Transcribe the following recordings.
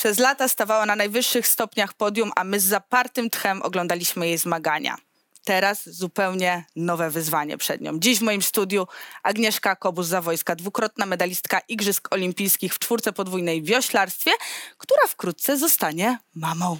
Przez lata stawała na najwyższych stopniach podium, a my z zapartym tchem oglądaliśmy jej zmagania. Teraz zupełnie nowe wyzwanie przed nią. Dziś w moim studiu Agnieszka Kobus-Zawojska, dwukrotna medalistka Igrzysk Olimpijskich w czwórce podwójnej wioślarstwie, która wkrótce zostanie mamą.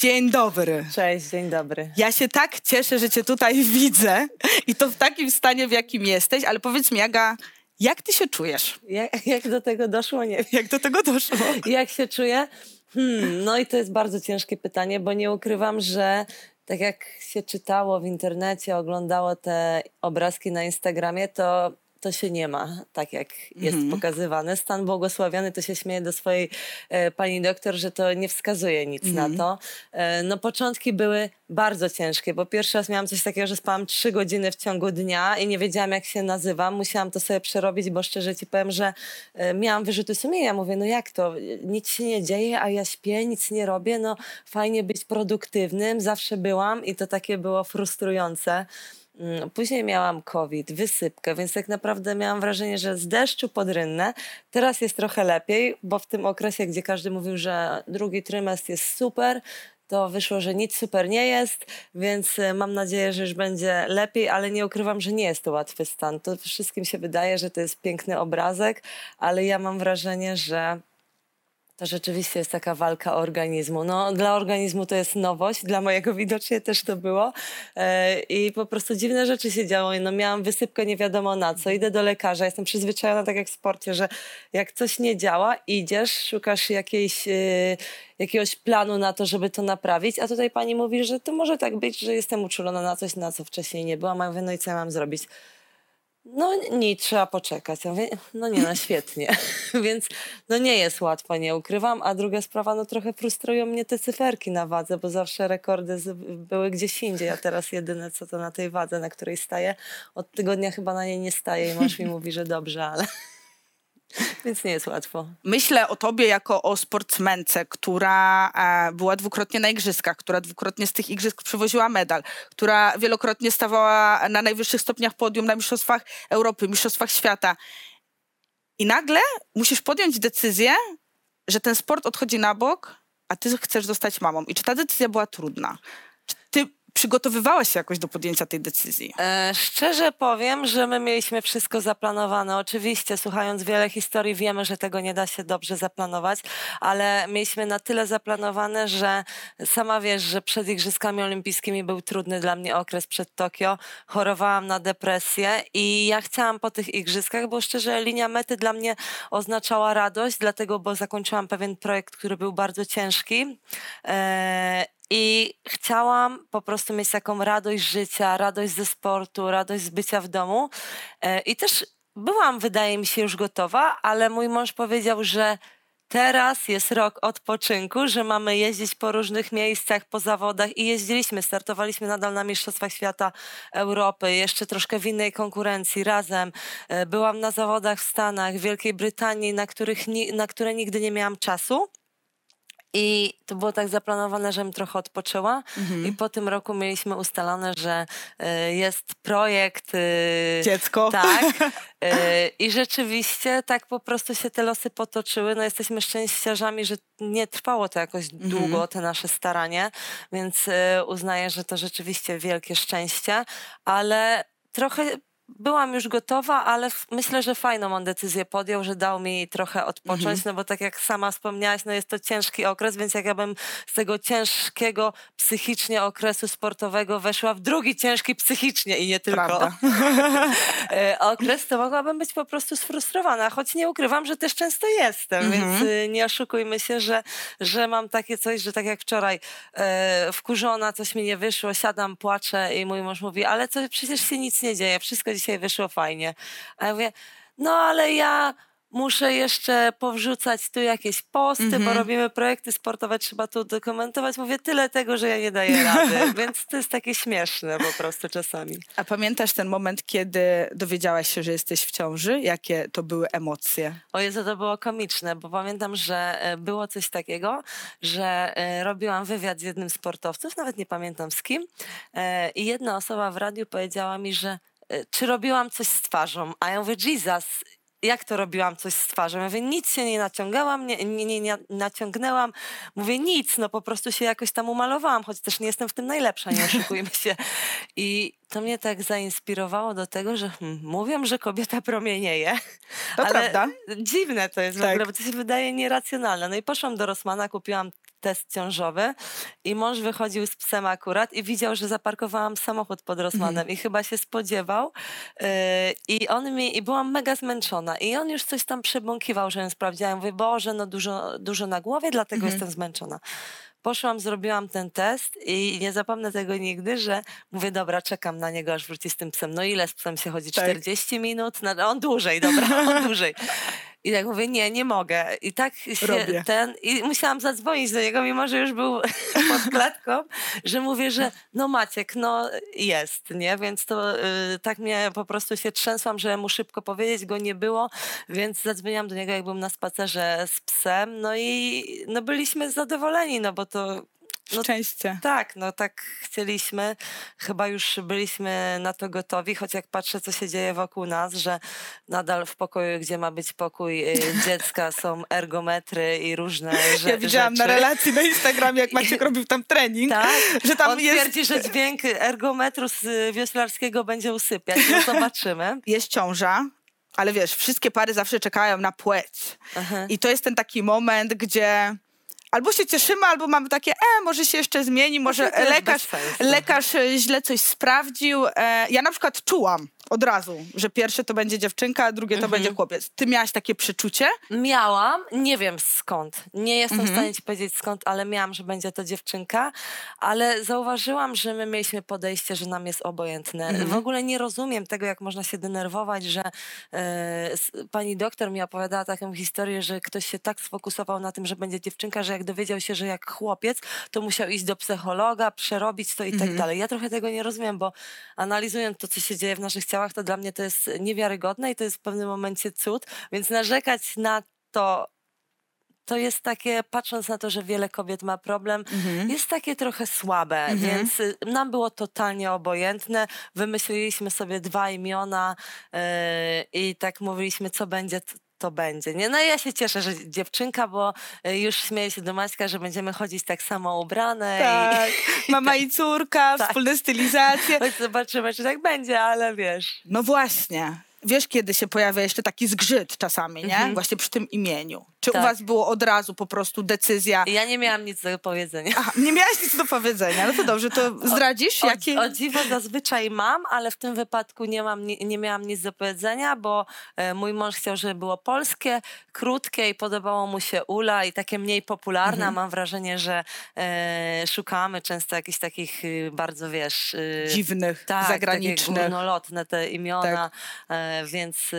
Dzień dobry. Cześć, dzień dobry. Ja się tak cieszę, że cię tutaj widzę i to w takim stanie, w jakim jesteś, ale powiedz mi, Aga, jak ty się czujesz? Jak, jak do tego doszło, nie. Jak do tego doszło? Jak się czuję? Hmm, no i to jest bardzo ciężkie pytanie, bo nie ukrywam, że tak jak się czytało w internecie, oglądało te obrazki na Instagramie, to to się nie ma, tak jak jest mhm. pokazywane. Stan błogosławiony to się śmieje do swojej e, pani doktor, że to nie wskazuje nic mhm. na to. E, no początki były bardzo ciężkie, bo pierwszy raz miałam coś takiego, że spałam trzy godziny w ciągu dnia i nie wiedziałam jak się nazywam. Musiałam to sobie przerobić, bo szczerze ci powiem, że e, miałam wyrzuty sumienia. Mówię, no jak to? Nic się nie dzieje, a ja śpię, nic nie robię. No fajnie być produktywnym, zawsze byłam i to takie było frustrujące. Mm, później miałam COVID, wysypkę, więc tak naprawdę miałam wrażenie, że z deszczu pod rynnę. Teraz jest trochę lepiej, bo w tym okresie, gdzie każdy mówił, że drugi trymestr jest super, to wyszło, że nic super nie jest, więc e, mam nadzieję, że już będzie lepiej, ale nie ukrywam, że nie jest to łatwy stan. To wszystkim się wydaje, że to jest piękny obrazek, ale ja mam wrażenie, że to rzeczywiście jest taka walka organizmu. No, dla organizmu to jest nowość, dla mojego widocznie też to było. E, I po prostu dziwne rzeczy się działy. No, miałam wysypkę nie wiadomo na co, idę do lekarza, jestem przyzwyczajona tak jak w sporcie, że jak coś nie działa, idziesz, szukasz jakiejś, y, jakiegoś planu na to, żeby to naprawić, a tutaj pani mówi, że to może tak być, że jestem uczulona na coś, na co wcześniej nie byłam, a ja mówię, no i co ja mam zrobić? No nie, trzeba poczekać. Ja mówię, no nie, no świetnie. Więc no nie jest łatwo, nie ukrywam. A druga sprawa, no trochę frustrują mnie te cyferki na wadze, bo zawsze rekordy były gdzieś indziej, a teraz jedyne co to na tej wadze, na której staję. Od tygodnia chyba na niej nie staję i mąż mi mówi, że dobrze, ale... Więc nie jest łatwo. Myślę o tobie jako o sportsmence, która e, była dwukrotnie na igrzyskach, która dwukrotnie z tych igrzysk przywoziła medal, która wielokrotnie stawała na najwyższych stopniach podium na Mistrzostwach Europy, Mistrzostwach Świata. I nagle musisz podjąć decyzję, że ten sport odchodzi na bok, a ty chcesz zostać mamą. I czy ta decyzja była trudna? Czy ty przygotowywałaś się jakoś do podjęcia tej decyzji? E, szczerze powiem, że my mieliśmy wszystko zaplanowane. Oczywiście, słuchając wiele historii, wiemy, że tego nie da się dobrze zaplanować, ale mieliśmy na tyle zaplanowane, że sama wiesz, że przed Igrzyskami Olimpijskimi był trudny dla mnie okres przed Tokio. Chorowałam na depresję i ja chciałam po tych Igrzyskach, bo szczerze linia mety dla mnie oznaczała radość, dlatego, bo zakończyłam pewien projekt, który był bardzo ciężki. E, i chciałam po prostu mieć taką radość życia, radość ze sportu, radość z bycia w domu. E, I też byłam, wydaje mi się, już gotowa, ale mój mąż powiedział, że teraz jest rok odpoczynku, że mamy jeździć po różnych miejscach, po zawodach i jeździliśmy, startowaliśmy nadal na Mistrzostwach Świata Europy, jeszcze troszkę w innej konkurencji razem. E, byłam na zawodach w Stanach, w Wielkiej Brytanii, na, których, na które nigdy nie miałam czasu. I to było tak zaplanowane, żebym trochę odpoczęła. Mhm. I po tym roku mieliśmy ustalone, że y, jest projekt. Y, Dziecko. Tak. Y, I rzeczywiście tak po prostu się te losy potoczyły. No jesteśmy szczęściarzami, że nie trwało to jakoś mhm. długo, te nasze staranie, więc uznaję, że to rzeczywiście wielkie szczęście, ale trochę byłam już gotowa, ale myślę, że fajną on decyzję podjął, że dał mi trochę odpocząć, mhm. no bo tak jak sama wspomniałaś, no jest to ciężki okres, więc jak ja bym z tego ciężkiego psychicznie okresu sportowego weszła w drugi ciężki psychicznie i nie tylko e, okres, to mogłabym być po prostu sfrustrowana, choć nie ukrywam, że też często jestem, mhm. więc y, nie oszukujmy się, że, że mam takie coś, że tak jak wczoraj e, wkurzona, coś mi nie wyszło, siadam, płaczę i mój mąż mówi, ale co, przecież się nic nie dzieje, wszystko dzisiaj wyszło fajnie. A ja mówię, no ale ja muszę jeszcze powrzucać tu jakieś posty, mm -hmm. bo mhm. robimy projekty sportowe, trzeba tu dokumentować. Mówię tyle tego, że ja nie daję rady, więc to jest takie śmieszne po prostu czasami. A pamiętasz ten moment, kiedy dowiedziałaś się, że jesteś w ciąży? Jakie to były emocje? O Jezu, to było komiczne, bo pamiętam, że e, było coś takiego, że e, robiłam wywiad z jednym sportowców, nawet nie pamiętam z kim, e, i jedna osoba w radiu powiedziała mi, że czy robiłam coś z twarzą? A ja mówię, Jesus, jak to robiłam coś z twarzą? Ja mówię, nic się nie naciągałam, nie, nie, nie, nie naciągnęłam. Mówię, nic, no po prostu się jakoś tam umalowałam, choć też nie jestem w tym najlepsza, nie oszukujmy się. I to mnie tak zainspirowało do tego, że hmm, mówią, że kobieta promienieje. To ale prawda. Dziwne to jest tak. w ogóle, bo to się wydaje nieracjonalne. No i poszłam do Rosmana, kupiłam test ciążowy i mąż wychodził z psem akurat i widział, że zaparkowałam samochód pod Rosmanem mm. i chyba się spodziewał yy, i on mi, i byłam mega zmęczona i on już coś tam przebąkiwał, że ją sprawdziłam. Mówię, Boże, no dużo, dużo na głowie, dlatego mm. jestem zmęczona. Poszłam, zrobiłam ten test i nie zapomnę tego nigdy, że mówię, dobra, czekam na niego, aż wróci z tym psem. No ile z psem się chodzi? Tak. 40 minut? No, on dłużej, dobra, on dłużej. I tak mówię, nie, nie mogę. I tak się Robię. ten. I musiałam zadzwonić do niego, mimo że już był pod klatką, że mówię, że no Maciek, no jest, nie? Więc to y, tak mnie po prostu się trzęsłam, że mu szybko powiedzieć, go nie było, więc zadzwoniłam do niego, jak byłem na spacerze z psem. No i no byliśmy zadowoleni, no bo to no, Szczęście. Tak, no tak chcieliśmy. Chyba już byliśmy na to gotowi, choć jak patrzę, co się dzieje wokół nas, że nadal w pokoju, gdzie ma być pokój y, dziecka, są ergometry i różne rzeczy. Ja widziałam rzeczy. na relacji na Instagramie, jak Maciek robił tam trening. Tak, że tam On jest... twierdzi, że dźwięk ergometru z wioślarskiego będzie usypiać. No zobaczymy. Jest ciąża, ale wiesz, wszystkie pary zawsze czekają na płeć. Aha. I to jest ten taki moment, gdzie albo się cieszymy, albo mamy takie, e, może się jeszcze zmieni, może lekarz, lekarz e, źle coś sprawdził. E, ja na przykład czułam, od razu, że pierwsze to będzie dziewczynka, a drugie to mhm. będzie chłopiec. Ty miałaś takie przeczucie? Miałam, nie wiem skąd. Nie jestem mhm. w stanie ci powiedzieć skąd, ale miałam, że będzie to dziewczynka, ale zauważyłam, że my mieliśmy podejście, że nam jest obojętne. Mhm. W ogóle nie rozumiem tego, jak można się denerwować, że e, pani doktor mi opowiadała taką historię, że ktoś się tak sfokusował na tym, że będzie dziewczynka, że jak dowiedział się, że jak chłopiec, to musiał iść do psychologa, przerobić to i tak mhm. dalej. Ja trochę tego nie rozumiem, bo analizując to, co się dzieje w naszych ciałach, to dla mnie to jest niewiarygodne i to jest w pewnym momencie cud, więc narzekać na to, to jest takie, patrząc na to, że wiele kobiet ma problem, mhm. jest takie trochę słabe, mhm. więc y, nam było totalnie obojętne. Wymyśliliśmy sobie dwa imiona yy, i tak mówiliśmy, co będzie, to będzie. Nie? No i ja się cieszę, że dziewczynka, bo y, już śmieję się do Maćka, że będziemy chodzić tak samo ubrane. Tak, i... mama i córka, tak. wspólne stylizacje. Choć zobaczymy, czy tak będzie, ale wiesz. No właśnie. Wiesz, kiedy się pojawia jeszcze taki zgrzyt czasami, nie? Mhm. Właśnie przy tym imieniu. Czy tak. u was było od razu po prostu decyzja? Ja nie miałam nic do powiedzenia. Aha, nie miałaś nic do powiedzenia. No to dobrze, to zdradzisz? O, jakie... o, dziwo zazwyczaj mam, ale w tym wypadku nie, mam, nie, nie miałam nic do powiedzenia, bo e, mój mąż chciał, żeby było polskie, krótkie i podobało mu się Ula i takie mniej popularne. Mhm. Mam wrażenie, że e, szukamy często jakichś takich y, bardzo, wiesz... Y, Dziwnych, tak, zagranicznych. Takie górnolotne te imiona, tak. e, więc...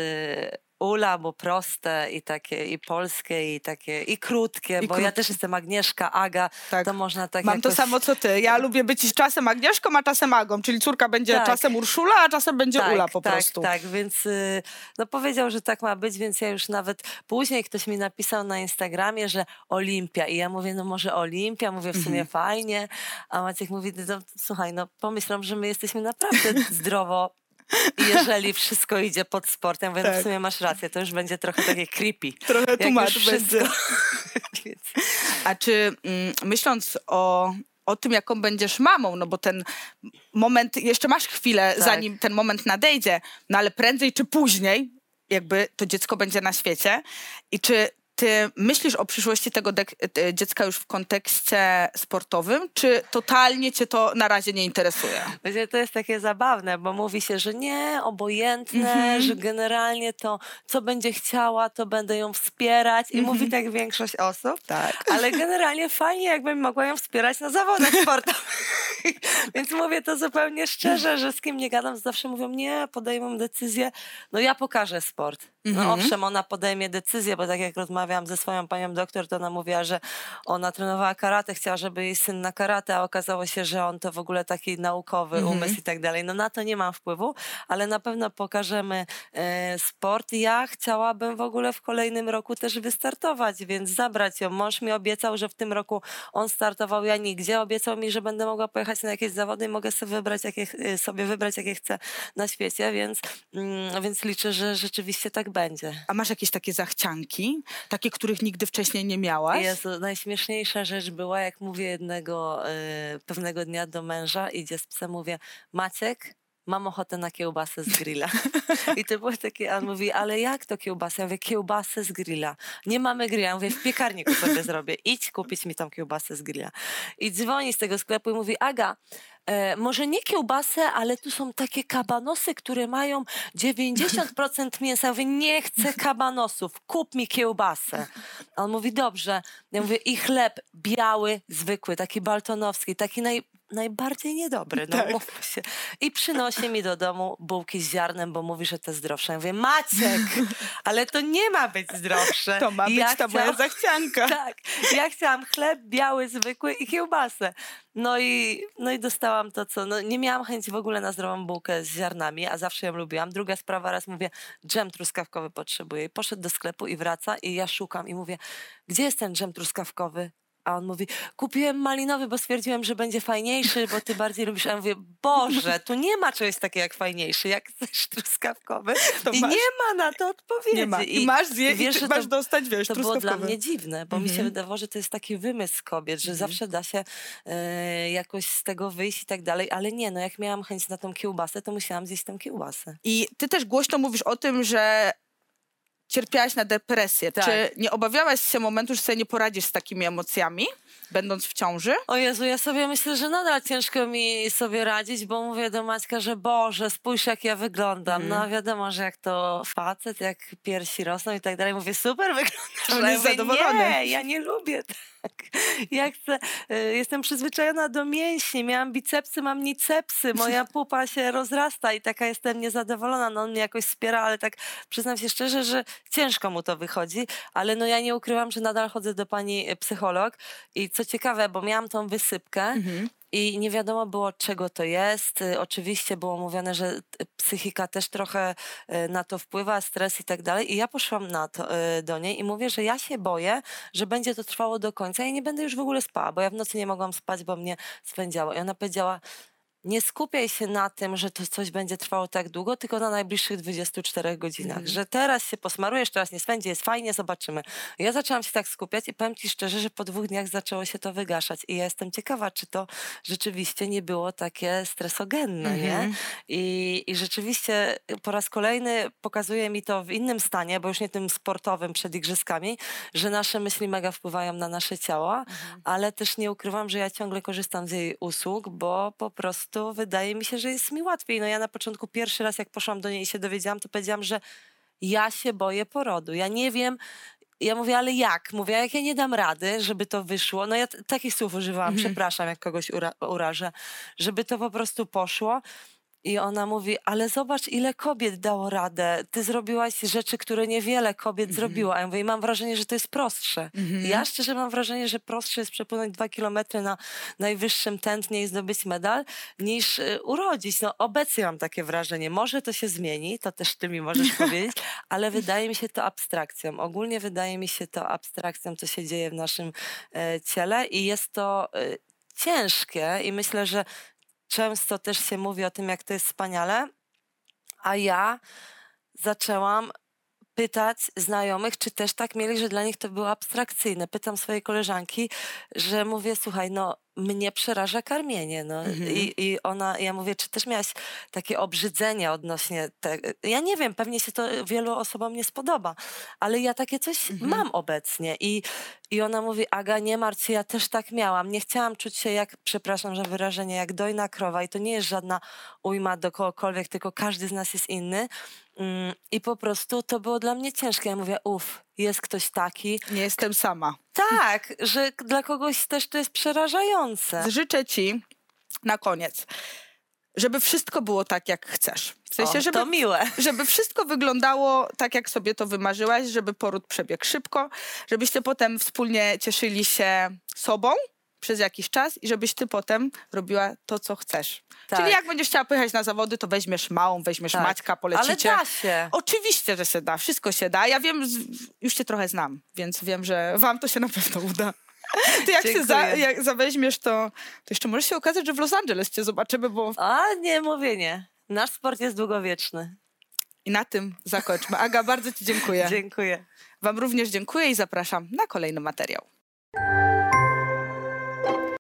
Ula, bo proste i takie i polskie i takie i krótkie, I bo ja też jestem Agnieszka, Aga, tak. to można tak Mam jakoś... to samo co ty. Ja lubię być czasem Agnieszką, a czasem Agą, czyli córka będzie tak. czasem Urszula, a czasem będzie tak, Ula po tak, prostu. Tak, więc y, no powiedział, że tak ma być, więc ja już nawet później ktoś mi napisał na Instagramie, że Olimpia i ja mówię, no może Olimpia, mówię w sumie mhm. fajnie, a Maciek mówi, no, słuchaj, no pomyślam, że my jesteśmy naprawdę zdrowo jeżeli wszystko idzie pod sportem, więc tak. w sumie masz rację, to już będzie trochę takie creepy. Trochę tłumacz będzie. A czy mm, myśląc o o tym, jaką będziesz mamą, no bo ten moment, jeszcze masz chwilę, tak. zanim ten moment nadejdzie, no ale prędzej czy później, jakby to dziecko będzie na świecie. I czy ty myślisz o przyszłości tego e, dziecka już w kontekście sportowym, czy totalnie cię to na razie nie interesuje? Wiecie, to jest takie zabawne, bo mówi się, że nie, obojętne, mm -hmm. że generalnie to, co będzie chciała, to będę ją wspierać i mm -hmm. mówi tak większość osób. Tak. Ale generalnie fajnie, jakbym mogła ją wspierać na zawodach sportowych. Więc mówię to zupełnie szczerze, że z kim nie gadam, zawsze mówią, nie, podejmę decyzję, no ja pokażę sport. No -hmm. owszem, ona podejmie decyzję, bo tak jak rozmawiałam ze swoją panią doktor, to ona mówiła, że ona trenowała karate, chciała, żeby jej syn na karate, a okazało się, że on to w ogóle taki naukowy -hmm. umysł i tak dalej. No na to nie mam wpływu, ale na pewno pokażemy e, sport. Ja chciałabym w ogóle w kolejnym roku też wystartować, więc zabrać ją. Mąż mi obiecał, że w tym roku on startował, ja nigdzie. Obiecał mi, że będę mogła pojechać na jakieś zawody i mogę sobie wybrać, jakie, sobie wybrać, jakie chcę na świecie, więc, mm, więc liczę, że rzeczywiście tak będzie. A masz jakieś takie zachcianki? Takie, których nigdy wcześniej nie miałaś? Jezu, najśmieszniejsza rzecz była, jak mówię jednego y, pewnego dnia do męża, idzie z psem, mówię, Maciek, mam ochotę na kiełbasę z grilla. I to było takie, on mówi, ale jak to kiełbasę? Ja mówię, kiełbasę z grilla. Nie mamy grilla. Ja mówię, w piekarniku sobie zrobię. Idź kupić mi tą kiełbasę z grilla. I dzwoni z tego sklepu i mówi, Aga, e, może nie kiełbasę, ale tu są takie kabanosy, które mają 90% mięsa. Ja mówię, nie chcę kabanosów, kup mi kiełbasę. A on mówi, dobrze. Ja mówię, i chleb biały, zwykły, taki baltonowski, taki naj, najbardziej niedobry, no tak. mówmy się. I przynosi mi do domu bułki z ziarnem, bo mówi, że to zdrowsze. Ja mówię, Maciek, ale to nie ma być zdrowsze. To ma być ja ta moja zachcianka. Tak, ja chciałam chleb biały, zwykły i kiełbasę. No i, no i dostałam to, co... No, nie miałam chęci w ogóle na zdrową bułkę z ziarnami, a zawsze ją lubiłam. Druga sprawa, raz mówię, dżem truskawkowy potrzebuję. I poszedł do sklepu i wraca i ja szukam i mówię, gdzie jest ten dżem truskawkowy? A on mówi, kupiłem malinowy, bo stwierdziłem, że będzie fajniejszy, bo ty bardziej lubisz. A ja mówię, Boże, tu nie ma czegoś takiego jak fajniejszy, jak chcesz truskawkowy. To I masz. nie ma na to odpowiedzi. Nie ma. I, masz zje, i wiesz, i masz to, dostać, wiesz, To było dla mnie dziwne, bo mi się mhm. wydawało, że to jest taki wymysł kobiet, że mhm. zawsze da się e, jakoś z tego wyjść i tak dalej, ale nie, no jak miałam chęć na tą kiełbasę, to musiałam zjeść tę kiełbasę. I ty też głośno mówisz o tym, że cierpiałaś na depresję. Tak. Czy nie obawiałaś się momentu, że sobie nie poradzisz z takimi emocjami, będąc w ciąży? O Jezu, ja sobie myślę, że nadal ciężko mi sobie radzić, bo mówię do Maćka, że Boże, spójrz jak ja wyglądam. Mm. No wiadomo, że jak to facet, jak piersi rosną i tak dalej, mówię, super wyglądasz. On jest zadowolony. Nie, ja nie lubię. Ja chcę, y, jestem przyzwyczajona do mięśni, miałam bicepsy, mam nicepsy, moja pupa się rozrasta i taka jestem niezadowolona. No on mnie jakoś wspiera, ale tak przyznam się szczerze, że ciężko mu to wychodzi, ale no ja nie ukrywam, że nadal chodzę do pani psycholog i co ciekawe, bo miałam tą wysypkę mhm. I nie wiadomo było, czego to jest. Y, oczywiście było mówione, że psychika też trochę y, na to wpływa, stres i tak dalej. I ja poszłam na to, y, do niej i mówię, że ja się boję, że będzie to trwało do końca i nie będę już w ogóle spała, bo ja w nocy nie mogłam spać, bo mnie swędziało. I ona powiedziała, nie skupiaj się na tym, że to coś będzie trwało tak długo, tylko na najbliższych 24 godzinach. Mm. Że teraz się posmarujesz, teraz nie spędzi, jest fajnie, zobaczymy. Ja zaczęłam się tak skupiać i powiem Ci szczerze, że po dwóch dniach zaczęło się to wygaszać. I ja jestem ciekawa, czy to rzeczywiście nie było takie stresogenne, mm -hmm. nie? Mhm. I, I rzeczywiście po raz kolejny pokazuje mi to w innym stanie, bo już nie tym sportowym przed igrzyskami, że nasze myśli mega wpływają na nasze ciało, mm -hmm. ale też nie ukrywam, że ja ciągle korzystam z jej usług, bo po prostu to wydaje mi się, że jest mi łatwiej. No ja na początku pierwszy raz, jak poszłam do niej i się dowiedziałam, to powiedziałam, że ja się boję porodu. Ja nie wiem, ja mówię, ale jak? Mówię, jak ja nie dam rady, żeby to wyszło. No ja takich słów używałam, mhm. przepraszam, jak kogoś ura urażę, żeby to po prostu poszło. I ona mówi, ale zobacz, ile kobiet dało radę. Ty zrobiłaś rzeczy, które niewiele kobiet mm -hmm. zrobiło. A ja mówię, i mam wrażenie, że to jest prostsze. Mm -hmm. Ja szczerze mam wrażenie, że prostsze jest przepłynąć dwa kilometry na najwyższym tętnie i zdobyć medal, niż y, urodzić. No obecnie mam takie wrażenie. Może to się zmieni, to też ty mi możesz powiedzieć, ale wydaje mi się to abstrakcją. Ogólnie wydaje mi się to abstrakcją, co się dzieje w naszym e, ciele i jest to e, ciężkie i myślę, że często też się mówi o tym, jak to jest wspaniale, a ja zaczęłam pytać znajomych, czy też tak mieli, że dla nich to było abstrakcyjne. Pytam swojej koleżanki, że mówię, słuchaj, no mnie przeraża karmienie. No. Mhm. I, I ona, ja mówię, czy też miałaś takie obrzydzenie odnośnie tego? Ja nie wiem, pewnie się to wielu osobom nie spodoba, ale ja takie coś mhm. mam obecnie. I, I ona mówi, Aga, nie martw się, ja też tak miałam. Nie chciałam czuć się jak, przepraszam za wyrażenie, jak dojna krowa. I to nie jest żadna ujma do kogokolwiek, tylko każdy z nas jest inny. Mm, I po prostu to było dla mnie ciężkie. Ja mówię, uff, jest ktoś taki. Nie jestem sama. Tak, że dla kogoś też to jest przerażające. Życzę ci na koniec, żeby wszystko było tak, jak chcesz. W sensie, o, żeby, to miłe. Żeby wszystko wyglądało tak, jak sobie to wymarzyłaś, żeby poród przebiegł szybko, żebyście potem wspólnie cieszyli się sobą, przez jakiś czas i żebyś ty potem robiła to, co chcesz. Tak. Czyli jak będziesz chciała pojechać na zawody, to weźmiesz małą, weźmiesz tak. Maćka, polecicie. Ale da się. Oczywiście, że się da. Wszystko się da. Ja wiem, już cię trochę znam, więc wiem, że wam to się na pewno uda. Ty jak się za, jak zaweźmiesz, to, to jeszcze może się okazać, że w Los Angeles cię zobaczymy, bo... A, nie, mówię nie. Nasz sport jest długowieczny. I na tym zakończmy. Aga, bardzo Ci dziękuję. Dziękuję. Wam również dziękuję i zapraszam na kolejny materiał.